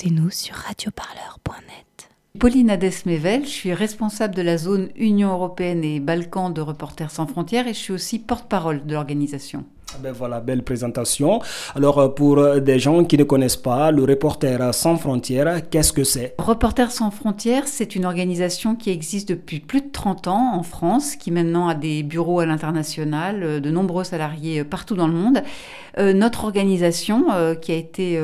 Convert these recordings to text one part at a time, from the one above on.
Écoutez-nous sur radioparleur.net. Pauline Adesmevel, je suis responsable de la zone Union européenne et Balkans de Reporters sans frontières et je suis aussi porte-parole de l'organisation. Ah ben voilà, belle présentation. Alors euh, pour euh, des gens qui ne connaissent pas, le Reporter sans frontières, qu'est-ce que c'est? Reporters sans frontières, c'est une organisation qui existe depuis plus de 30 ans en France, qui maintenant a des bureaux à l'international, euh, de nombreux salariés partout dans le monde. notre organisation, qui a été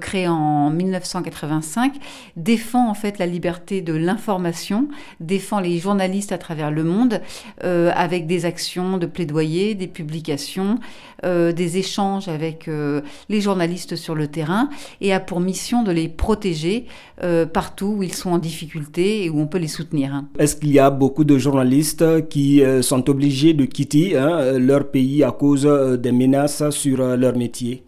créée en 1985, défend en fait la liberté de l'information, défend les journalistes à travers le monde, avec des actions de plaidoyer, des publications euh, des échanges avec euh, les journalistes sur le terrain et a pour mission de les protéger euh, partout où ils sont en difficulté et où on peut les soutenir. Hein. Est-ce qu'il y a beaucoup de journalistes qui sont obligés de quitter hein, leur pays à cause des menaces sur leur métier?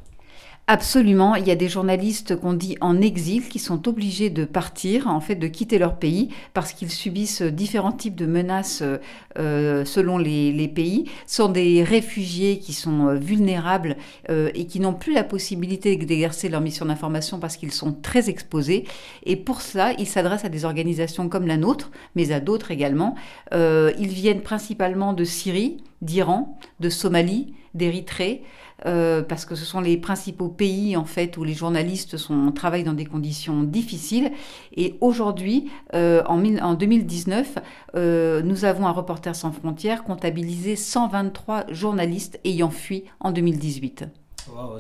Absolument, il y a des journalistes qu'on dit en exil qui sont obligés de partir, en fait de quitter leur pays parce qu'ils subissent différents types de menaces euh, selon les, pays. Ce sont des réfugiés qui sont euh, vulnérables euh, et qui n'ont plus la possibilité d'exercer leur mission d'information parce qu'ils sont très exposés. Et pour cela, ils s'adressent à des organisations comme la nôtre, mais à d'autres également. ils viennent principalement de Syrie, d'Iran, de Somalie, d'Érythrée. Euh, parce que ce sont les principaux pays en fait où les journalistes sont, travaillent dans des conditions difficiles. Et aujourd'hui, euh, en, en, 2019, euh, nous avons un Reporter sans frontières comptabilisé 123 journalistes ayant fui en 2018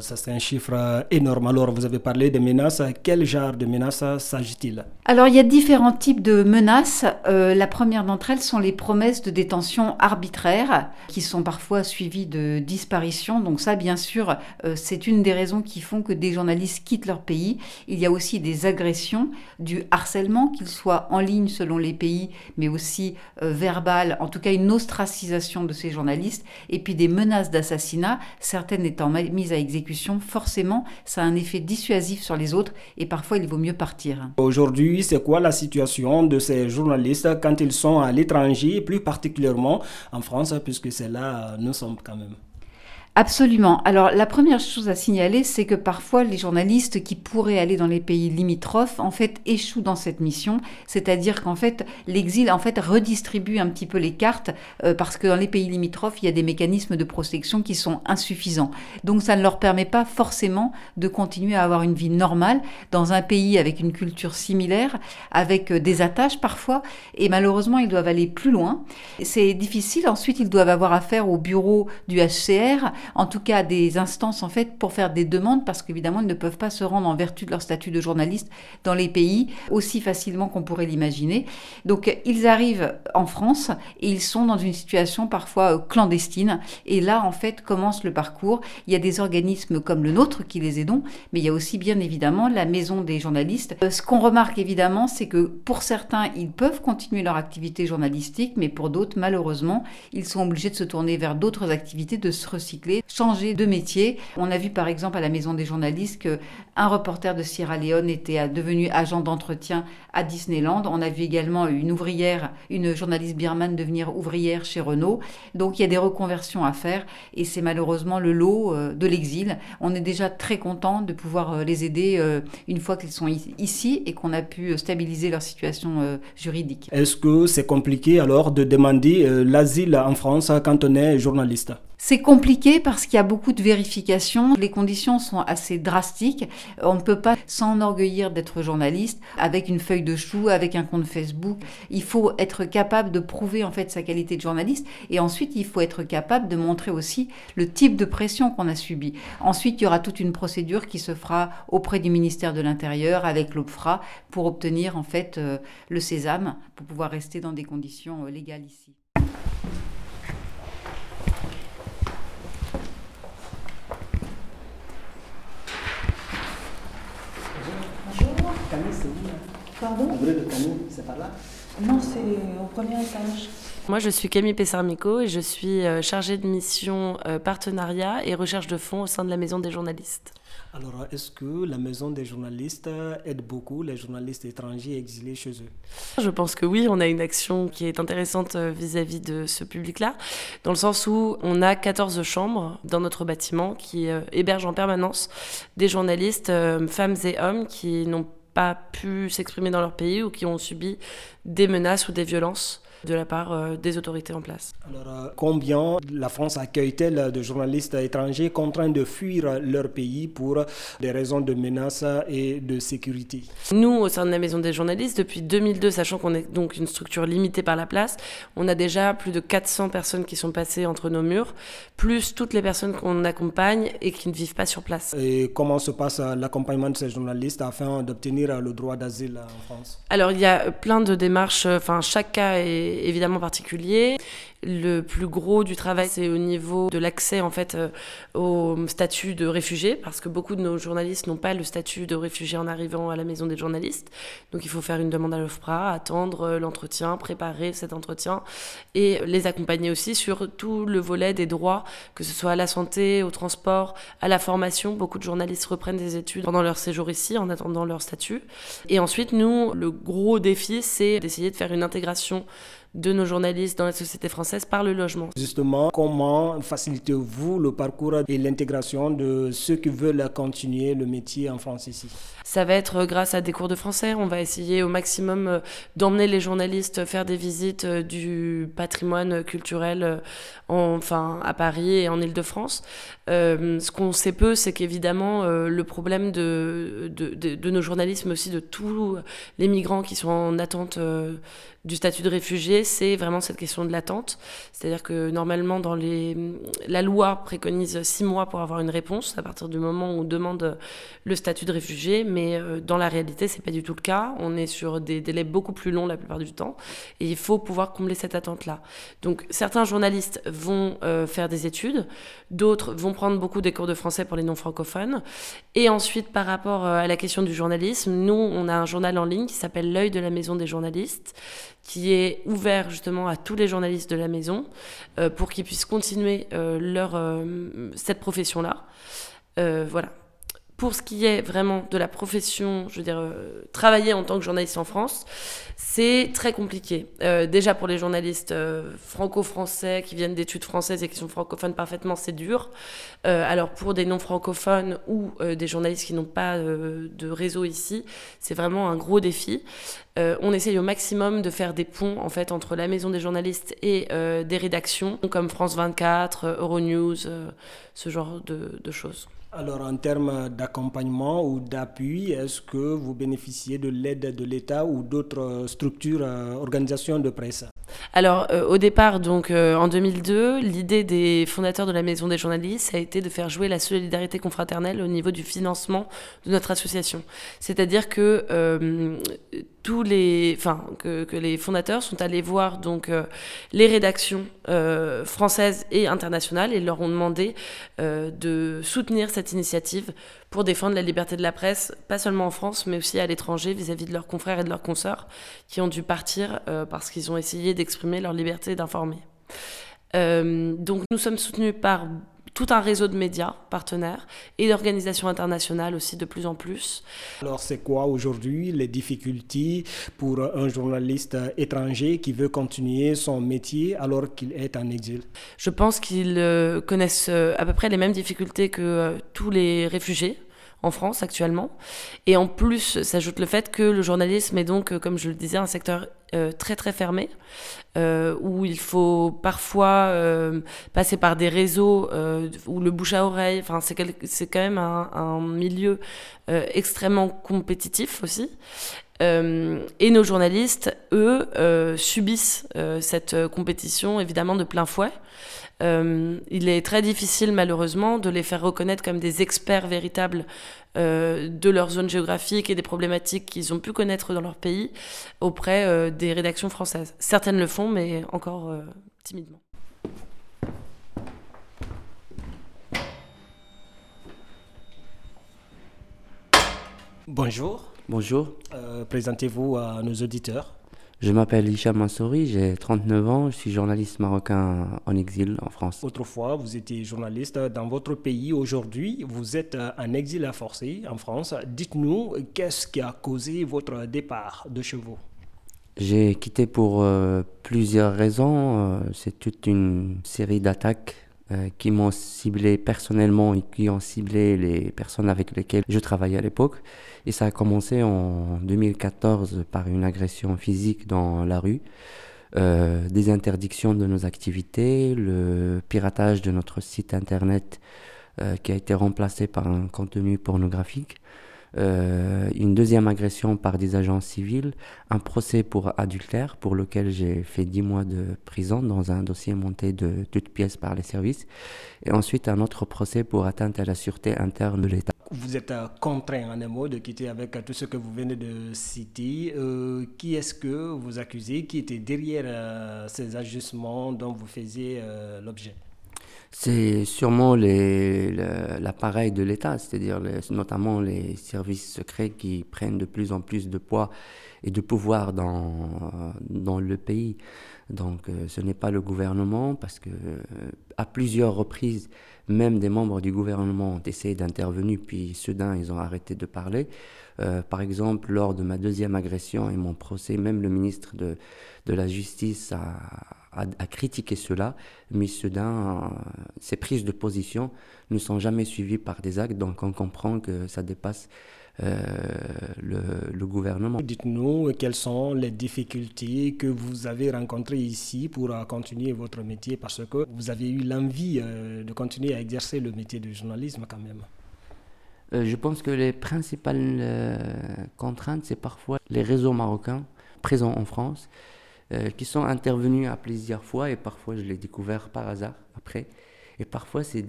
ça c'est un chiffre euh, énorme. Alors vous avez parlé de menaces. Quel genre de menaces s'agit-il? Alors il y a différents types de menaces. Euh, la première d'entre elles sont les promesses de détention arbitraire qui sont parfois suivies de disparitions. Donc ça bien sûr euh, c'est une des raisons qui font que des journalistes quittent leur pays. Il y a aussi des agressions, du harcèlement, qu'il soit en ligne selon les pays, mais aussi verbal, en tout cas une ostracisation de ces journalistes, et puis des menaces d'assassinat, certaines étant mises à exécution, forcément, ça a un effet dissuasif sur les autres et parfois il vaut mieux partir. Aujourd'hui, c'est quoi la situation de ces journalistes quand ils sont à l'étranger, plus particulièrement en France, puisque c'est là nous sommes quand même? Absolument. Alors la première chose à signaler, c'est que parfois les journalistes qui pourraient aller dans les pays limitrophes, en fait, échouent dans cette mission. C'est-à-dire qu'en fait, l'exil, en fait, redistribue un petit peu les cartes euh, parce que dans les pays limitrophes, il y a des mécanismes de protection qui sont insuffisants. Donc ça ne leur permet pas forcément de continuer à avoir une vie normale dans un pays avec une culture similaire, avec euh, des attaches parfois. Et malheureusement, ils doivent aller plus loin. C'est difficile. Ensuite, ils doivent avoir affaire au bureau du HCR en tout cas des instances en fait pour faire des demandes parce qu'évidemment ils ne peuvent pas se rendre en vertu de leur statut de journaliste dans les pays aussi facilement qu'on pourrait l'imaginer. Donc ils arrivent en France et ils sont dans une situation parfois euh, clandestine et là en fait commence le parcours. Il y a des organismes comme le nôtre qui les aident, mais il y a aussi bien évidemment la maison des journalistes. Euh, ce qu'on remarque évidemment, c'est que pour certains, ils peuvent continuer leur activité journalistique, mais pour d'autres, malheureusement, ils sont obligés de se tourner vers d'autres activités, de se recycler changer de métier. On a vu par exemple à la Maison des journalistes qu'un reporter de Sierra Leone était devenu agent d'entretien à Disneyland. On a vu également une ouvrière, une journaliste birmane devenir ouvrière chez Renault. Donc il y a des reconversions à faire et c'est malheureusement le lot euh, de l'exil. On est déjà très content de pouvoir euh, les aider euh, une fois qu'ils sont ici et qu'on a pu stabiliser leur situation juridique. Est-ce que c'est compliqué alors de demander l'asile en France quand on est journaliste? C'est compliqué parce qu'il y a beaucoup de vérifications. Les conditions sont assez drastiques. On ne peut pas s'enorgueillir d'être journaliste avec une feuille de chou, avec un compte Facebook. Il faut être capable de prouver en fait sa qualité de journaliste et ensuite il faut être capable de montrer aussi le type de pression qu'on a subi. Ensuite, il y aura toute une procédure qui se fera auprès du ministère de l'Intérieur avec l'OPFRA pour obtenir en fait euh, le sésame pour pouvoir rester dans des conditions euh, légales ici. Pardon Le de Camille, c'est par là Non, c'est au premier étage. Moi, je suis Camille Pessarmico et je suis chargée de mission partenariat et recherche de fonds au sein de la Maison des journalistes. Alors, est-ce que la maison des journalistes aide beaucoup les journalistes étrangers exilés chez eux? Je pense que oui, on a une action qui est intéressante euh, vis-à-vis de ce public-là, dans le sens où on a 14 chambres dans notre bâtiment qui euh, hébergent en permanence des journalistes, euh, femmes et hommes, qui n'ont pas pu s'exprimer dans leur pays ou qui ont subi des menaces ou des violences de la part euh, des autorités en place. Alors, euh, combien la France accueille-t-elle de journalistes étrangers contraints de fuir leur pays pour des raisons de menaces et de sécurité? Nous, au sein de la Maison des journalistes, depuis 2002, sachant qu'on est donc une structure limitée par la place, on a déjà plus de 400 personnes qui sont passées entre nos murs, plus toutes les personnes qu'on accompagne et qui ne vivent pas sur place. Et comment se passe l'accompagnement de ces journalistes afin d'obtenir le droit d'asile en France? Alors, il y a plein de démarches, enfin, chaque cas est évidemment particulier. Le plus gros du travail, c'est au niveau de l'accès en fait euh, au statut de réfugié, parce que beaucoup de nos journalistes n'ont pas le statut de réfugié en arrivant à la maison des journalistes. Donc il faut faire une demande à l'OFPRA, attendre euh, l'entretien, préparer cet entretien et les accompagner aussi sur tout le volet des droits, que ce soit à la santé, au transport, à la formation. Beaucoup de journalistes reprennent des études pendant leur séjour ici en attendant leur statut. Et ensuite, nous, le gros défi, c'est d'essayer de faire une intégration de nos journalistes dans la société française par le logement. Justement, comment facilitez-vous le parcours et l'intégration de ceux qui veulent continuer le métier en France ici? Ça va être grâce à des cours de français. On va essayer au maximum euh, d'emmener les journalistes faire des visites euh, du patrimoine culturel euh, enfin, à Paris et en Ile-de-France. ce qu'on sait peu, c'est qu'évidemment, le problème de, de, de, nos journalistes, mais aussi de tous les migrants qui sont en attente du statut de réfugié, c'est vraiment cette question de l'attente. C'est-à-dire que normalement, dans les... la loi préconise six mois pour avoir une réponse à partir du moment où on demande le statut de réfugié, mais euh, dans la réalité, c'est pas du tout le cas. On est sur des délais beaucoup plus longs la plupart du temps, et il faut pouvoir combler cette attente-là. Donc, certains journalistes vont euh, faire des études, d'autres vont prendre beaucoup des cours de français pour les non-francophones, et ensuite, par rapport euh, à la question du journalisme, nous, on a un journal en ligne qui s'appelle L'œil de la maison des journalistes qui est ouvert justement à tous les journalistes de la maison euh, pour qu'ils puissent continuer euh, leur, euh, cette profession-là. voilà. Pour ce qui est vraiment de la profession, je veux dire, travailler en tant que journaliste en France, c'est très compliqué. déjà pour les journalistes franco-français qui viennent d'études françaises et qui sont francophones parfaitement, c'est dur. alors pour des non-francophones ou des journalistes qui n'ont pas de réseau ici, c'est vraiment un gros défi. Euh, on essaye au maximum de faire des ponts en fait entre la maison des journalistes et euh, des rédactions comme France 24, euh, Euronews, ce genre de, choses. Alors en termes d'accompagnement ou d'appui, est-ce que vous bénéficiez de l'aide de l'État ou d'autres structures, organisations de presse? Alors, au départ, donc en 2002, l'idée des fondateurs de la Maison des journalistes a été de faire jouer la solidarité confraternelle au niveau du financement de notre association. C'est-à-dire que tous les, enfin, que, les fondateurs sont allés voir donc euh, les rédactions euh, françaises et internationales et leur ont demandé euh, de soutenir cette initiative pour défendre la liberté de la presse, pas seulement en France, mais aussi à l'étranger vis-à-vis de leurs confrères et de leurs consoeurs qui ont dû partir parce qu'ils ont essayé d'exprimer leur liberté d'informer. donc nous sommes soutenus par tout un réseau de médias partenaires et d'organisations internationales aussi de plus en plus. Alors c'est quoi aujourd'hui les difficultés pour un journaliste étranger qui veut continuer son métier alors qu'il est en exil? Je pense qu'ils euh, connaissent euh, à peu près les mêmes difficultés que euh, tous les réfugiés en France actuellement. Et en plus, s'ajoute le fait que le journalisme est donc, comme je le disais, un secteur euh, très très fermé, euh, où il faut parfois euh, passer par des réseaux ou le bouche à oreille. Enfin, c'est quand même un, milieu extrêmement compétitif aussi. et nos journalistes, eux, subissent cette compétition évidemment de plein fouet. Euh, il est très difficile malheureusement de les faire reconnaître comme des experts véritables euh, de leur zone géographique et des problématiques qu'ils ont pu connaître dans leur pays auprès euh, des rédactions françaises. Certaines le font, mais encore timidement. Bonjour. Bonjour. Présentez-vous à nos auditeurs. Je m'appelle Hicham Mansouri, j'ai 39 ans, je suis journaliste marocain en exil en France. Autrefois, vous étiez journaliste dans votre pays. Aujourd'hui, vous êtes en exil à forcer en France. Dites-nous, qu'est-ce qui a causé votre départ de chez vous J'ai quitté pour euh, plusieurs raisons. Euh, c'est toute une série d'attaques euh, qui m'ont ciblé personnellement et qui ont ciblé les personnes avec lesquelles je travaillais à l'époque. Et ça a commencé en 2014 par une agression physique dans la rue, euh, des interdictions de nos activités, le piratage de notre site internet euh, qui a été remplacé par un contenu pornographique. Euh, une deuxième agression par des agents civils, un procès pour adultère pour lequel j'ai fait 10 mois de prison dans un dossier monté de toutes pièces par les services, et ensuite un autre procès pour atteinte à la sûreté interne de l'État. Vous êtes euh, contraint en un mot de quitter avec tout ce que vous venez de citer. Euh, qui est-ce que vous accusez? Qui était derrière ces ajustements dont vous faisiez l'objet? C'est sûrement l'appareil de l'État, c'est-à-dire notamment les services secrets qui prennent de plus en plus de poids et de pouvoir dans, dans le pays. Donc euh, ce n'est pas le gouvernement parce que euh, à plusieurs reprises, même des membres du gouvernement ont essayé d'intervenir, puis soudain ils ont arrêté de parler. Euh, par exemple, lors de ma deuxième agression et mon procès, même le ministre de, de la Justice a, a, critiqué cela, mais soudain, ces prises de position ne sont jamais suivies par des actes, donc on comprend que ça dépasse euh, le, gouvernement. Dites-nous quelles sont les difficultés que vous avez rencontrées ici pour euh, continuer votre métier, parce que vous avez eu l'envie euh, de continuer à exercer le métier de journalisme quand même. je pense que les principales contraintes, c'est parfois les réseaux marocains présents en France euh, qui sont intervenus à plusieurs fois et parfois je l'ai découvert par hasard après. Et parfois c'est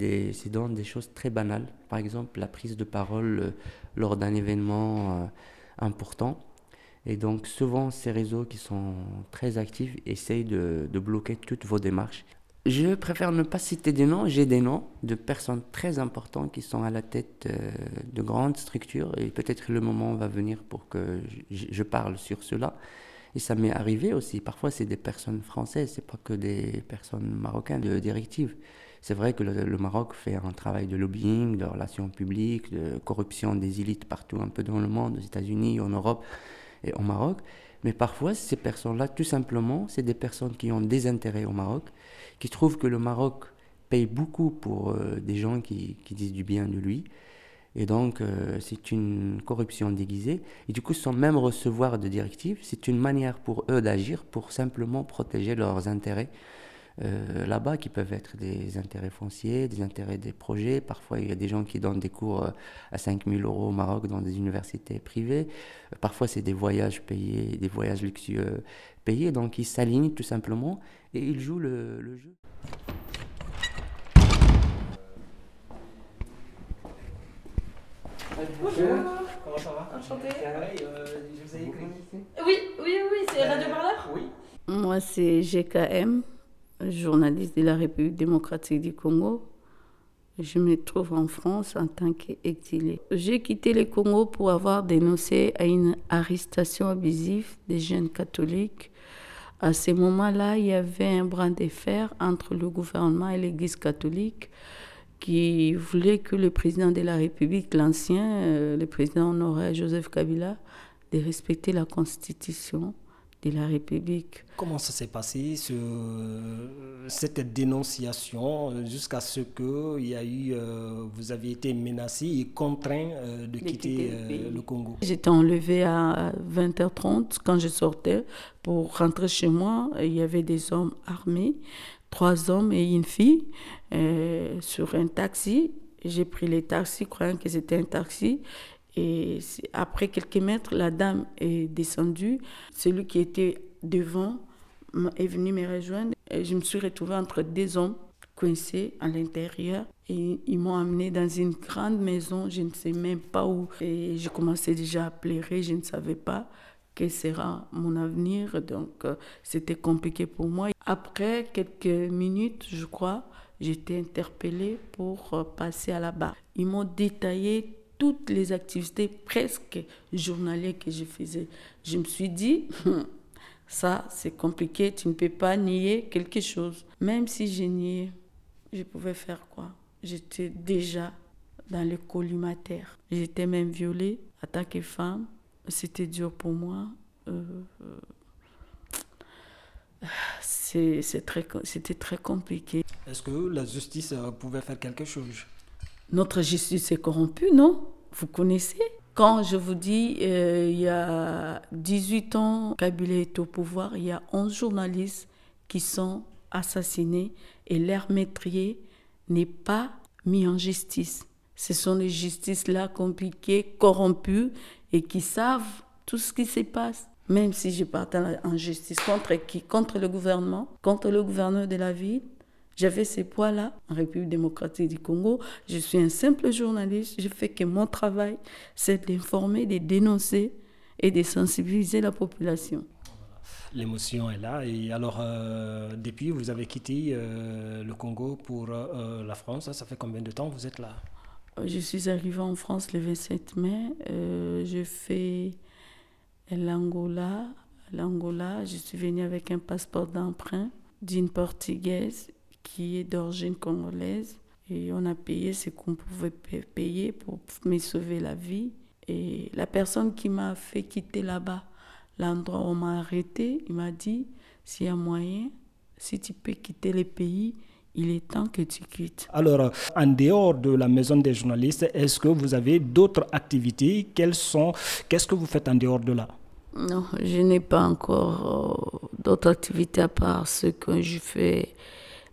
dans des choses très banales. Par exemple la prise de parole euh, lors d'un événement euh, important. Et donc souvent ces réseaux qui sont très actifs essayent de, bloquer toutes vos démarches. Je préfère ne pas citer des noms. J'ai des noms de personnes très importantes qui sont à la tête de grandes structures et peut-être le moment va venir pour que je parle sur cela. Et ça m'est arrivé aussi. Parfois, c'est des personnes françaises, c'est pas que des personnes marocaines de directives. C'est vrai que le, Maroc fait un travail de lobbying, de relations publiques, de corruption des élites partout un peu dans le monde, aux États-Unis, en Europe et au Maroc. Mais parfois, ces personnes-là, tout simplement, c'est des personnes qui ont des intérêts au Maroc, qui trouvent que le Maroc paye beaucoup pour euh, des gens qui, qui disent du bien de lui, et donc, euh, c'est une corruption déguisée. Et du coup, sans même recevoir de directives, c'est une manière pour eux d'agir pour simplement protéger leurs intérêts euh, là-bas, qui peuvent être des intérêts fonciers, des intérêts des projets. Parfois, il y a des gens qui donnent des cours euh, à 5000 euros au Maroc dans des universités privées. Parfois, c'est des voyages payés, des voyages luxueux payés. Donc, ils s'alignent tout simplement et ils jouent le, le jeu. Bonjour. Comment ça va Enchanté. Euh, je vous ai écrit. Oui, oui, oui, c'est euh, Radio Parleur Oui. Moi, c'est GKM, journaliste de la République démocratique du Congo. Je me trouve en France en tant qu'exilé. J'ai quitté le Congo pour avoir dénoncé à une arrestation abusive des jeunes catholiques. À ce moment-là, il y avait un brin de fer entre le gouvernement et l'Église catholique qui voulait que le président de la République, l'ancien, euh, le président honoraire Joseph Kabila, de respecter la constitution de la République. Comment ça s'est passé, ce, cette dénonciation, jusqu'à ce que il y a eu, euh, vous avez été menacé et contraint euh, de, quitter, le Congo? J'étais enlevée à 20h30 quand je sortais pour rentrer chez moi. Il y avait des hommes armés trois hommes et une fille euh, sur un taxi. J'ai pris les taxis croyant que c'était un taxi. Et après quelques mètres, la dame est descendue. Celui qui était devant est venu me rejoindre. Je me suis retrouvée entre deux hommes coincés à l'intérieur. Et ils m'ont amené dans une grande maison, je ne sais même pas où. Et je commençais déjà à pleurer, je ne savais pas quel sera mon avenir. Donc, euh, c'était compliqué pour moi. Après quelques minutes, je crois, j'étais interpellée pour euh, passer à la barre. Ils m'ont détaillé toutes les activités presque journalières que je faisais. Je me suis dit, Ça, c'est compliqué. Tu ne peux pas nier quelque chose. Même si j'ai nié, je pouvais faire quoi? J'étais déjà dans le collimateur. J'étais même violée que femme. C'était dur pour moi. Euh, euh, c'était très compliqué. Est-ce que la justice euh, pouvait faire quelque chose? Notre justice est corrompue, non? Vous connaissez? Quand je vous dis, euh, il y a 18 ans, Kabila est au pouvoir, il y a 11 journalistes qui sont assassinés et leur maîtrier n'est pas mis en justice. Ce sont les justices-là compliquées, corrompues et qui savent tout ce qui se passe. Même si je partais en justice contre qui? Contre le gouvernement, contre le gouverneur de la ville, j'avais ces poids-là en République démocratique du Congo. Je suis un simple journaliste. Je fais que mon travail, c'est d'informer, de dénoncer et de sensibiliser la population. L'émotion est là. Et alors, euh, depuis, vous avez quitté euh, le Congo pour euh, la France. Ça fait combien de temps vous êtes là? Je suis arrivée en France le 27 mai. je fais l'Angola. L'Angola, je suis venue avec un passeport d'emprunt d'une portugaise qui est d'origine congolaise. Et on a payé ce qu'on pouvait payer pour me sauver la vie. Et la personne qui m'a fait quitter là-bas, l'endroit où on m'a arrêté, il m'a dit, s'il y a moyen, si tu peux quitter le pays, il est temps que tu quittes. Alors, en dehors de la maison des journalistes, est-ce que vous avez d'autres activités? Quelles sont Qu'est-ce que vous faites en dehors de là? Non, je n'ai pas encore euh, d'autres activités à part ce que je fais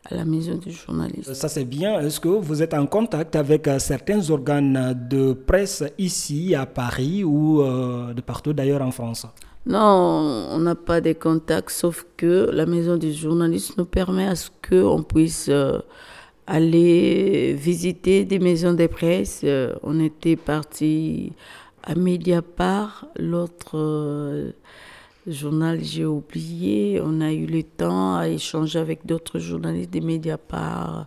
à la maison du journaliste. Ça c'est bien. Est-ce que vous êtes en contact avec euh, certains organes de presse ici à Paris ou euh, de partout d'ailleurs en France? Non, on n'a pas de contacts, sauf que la maison du journaliste nous permet à ce qu'on puisse euh, aller visiter des maisons de presse. on était parti à Mediapart, l'autre journal, j'ai oublié. On a eu le temps à échanger avec d'autres journalistes des Mediapart,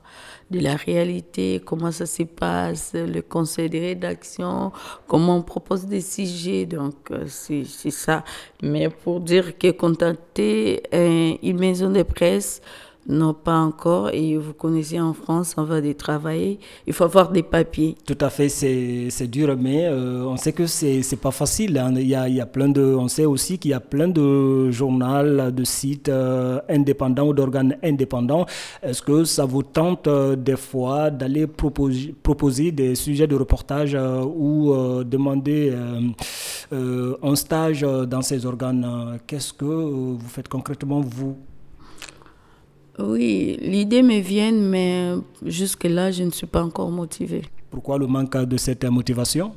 de la réalité, comment ça se passe, le conseil de rédaction, comment on propose des sujets. Donc, euh, c'est ça. Mais pour dire que contacter une maison de presse, non, pas encore. Et vous connaissez en France, on va travailler. Il faut avoir des papiers. Tout à fait, c'est dur, mais euh, on sait que c'est pas facile. Hein. Il, y a, il y a, plein de, on sait aussi qu'il y a plein de journaux, de sites euh, indépendants ou d'organes indépendants. Est-ce que ça vous tente euh, des fois d'aller proposer, proposer des sujets de reportage ou demander un stage dans ces organes? Qu'est-ce que vous faites concrètement, vous? Oui, l'idée me vient, mais jusque-là, je ne suis pas encore motivée. Pourquoi le manque de cette motivation?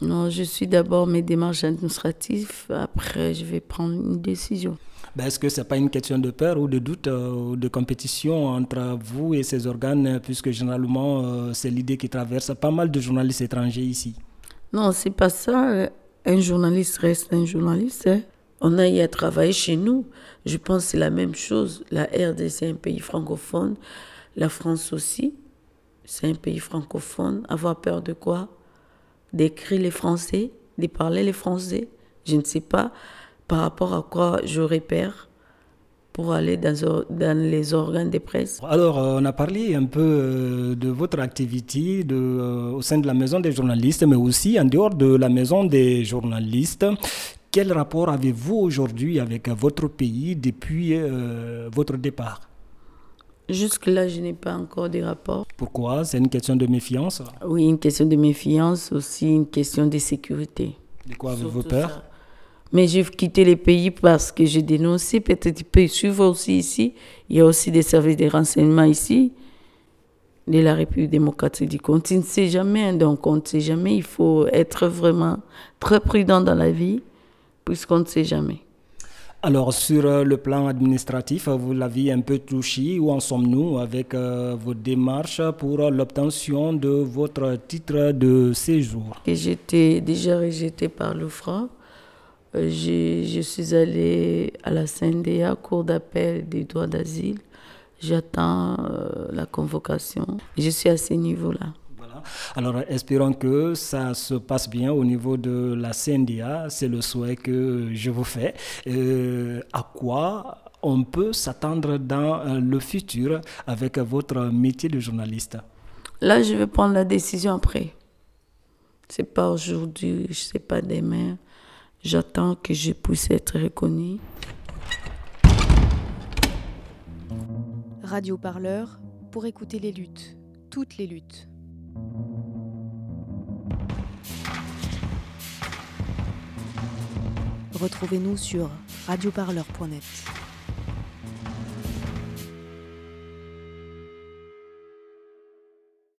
Non, je suis d'abord mes démarches administratives, après je vais prendre une décision. Ben, est-ce que ce n'est pas une question de peur ou de doute euh, ou de compétition entre vous et ces organes, puisque généralement euh, c'est l'idée qui traverse pas mal de journalistes étrangers ici? Non, c'est pas ça. Un journaliste reste un journaliste. Hein. On a y à travailler chez nous. Je pense que c'est la même chose. La RDC, c'est un pays francophone. La France aussi, c'est un pays francophone. Avoir peur de quoi? D'écrire les Français, de parler les Français. Je ne sais pas par rapport à quoi j'aurais peur pour aller dans, les organes de presse. Alors, euh, on a parlé un peu euh, de votre activité euh, au sein de la maison des journalistes, mais aussi en dehors de la maison des journalistes. Quel rapport avez-vous aujourd'hui avec votre pays depuis euh, votre départ? Jusque-là, je n'ai pas encore de rapport. Pourquoi? C'est une question de méfiance? Oui, une question de méfiance, aussi une question de sécurité. De quoi avez-vous peur? Mais j'ai quitté le pays parce que j'ai dénoncé. Peut-être tu peux suivre aussi ici. Il y a aussi des services de renseignement ici de la République démocratique du Congo. Tu ne sais jamais, donc on ne sait jamais. Il faut être vraiment très prudent dans la vie puisqu'on ne sait jamais. Alors sur euh, le plan administratif, vous l'avez un peu touché. Où en sommes-nous avec euh, vos démarches pour l'obtention de votre titre de séjour? J'étais déjà rejetée par le franc. Euh, je suis allée à la CNDA, Cour d'appel des droits d'asile. J'attends la convocation. Je suis à ce niveau-là. Alors espérons que ça se passe bien au niveau de la CNDA. C'est le souhait que je vous fais. Euh, à quoi on peut s'attendre dans euh, le futur avec votre métier de journaliste? Là, je vais prendre la décision après. C'est pas aujourd'hui, je sais pas demain. J'attends que je puisse être reconnu. Radio Parleur pour écouter les luttes, toutes les luttes. Retrouvez-nous sur radioparleur.net.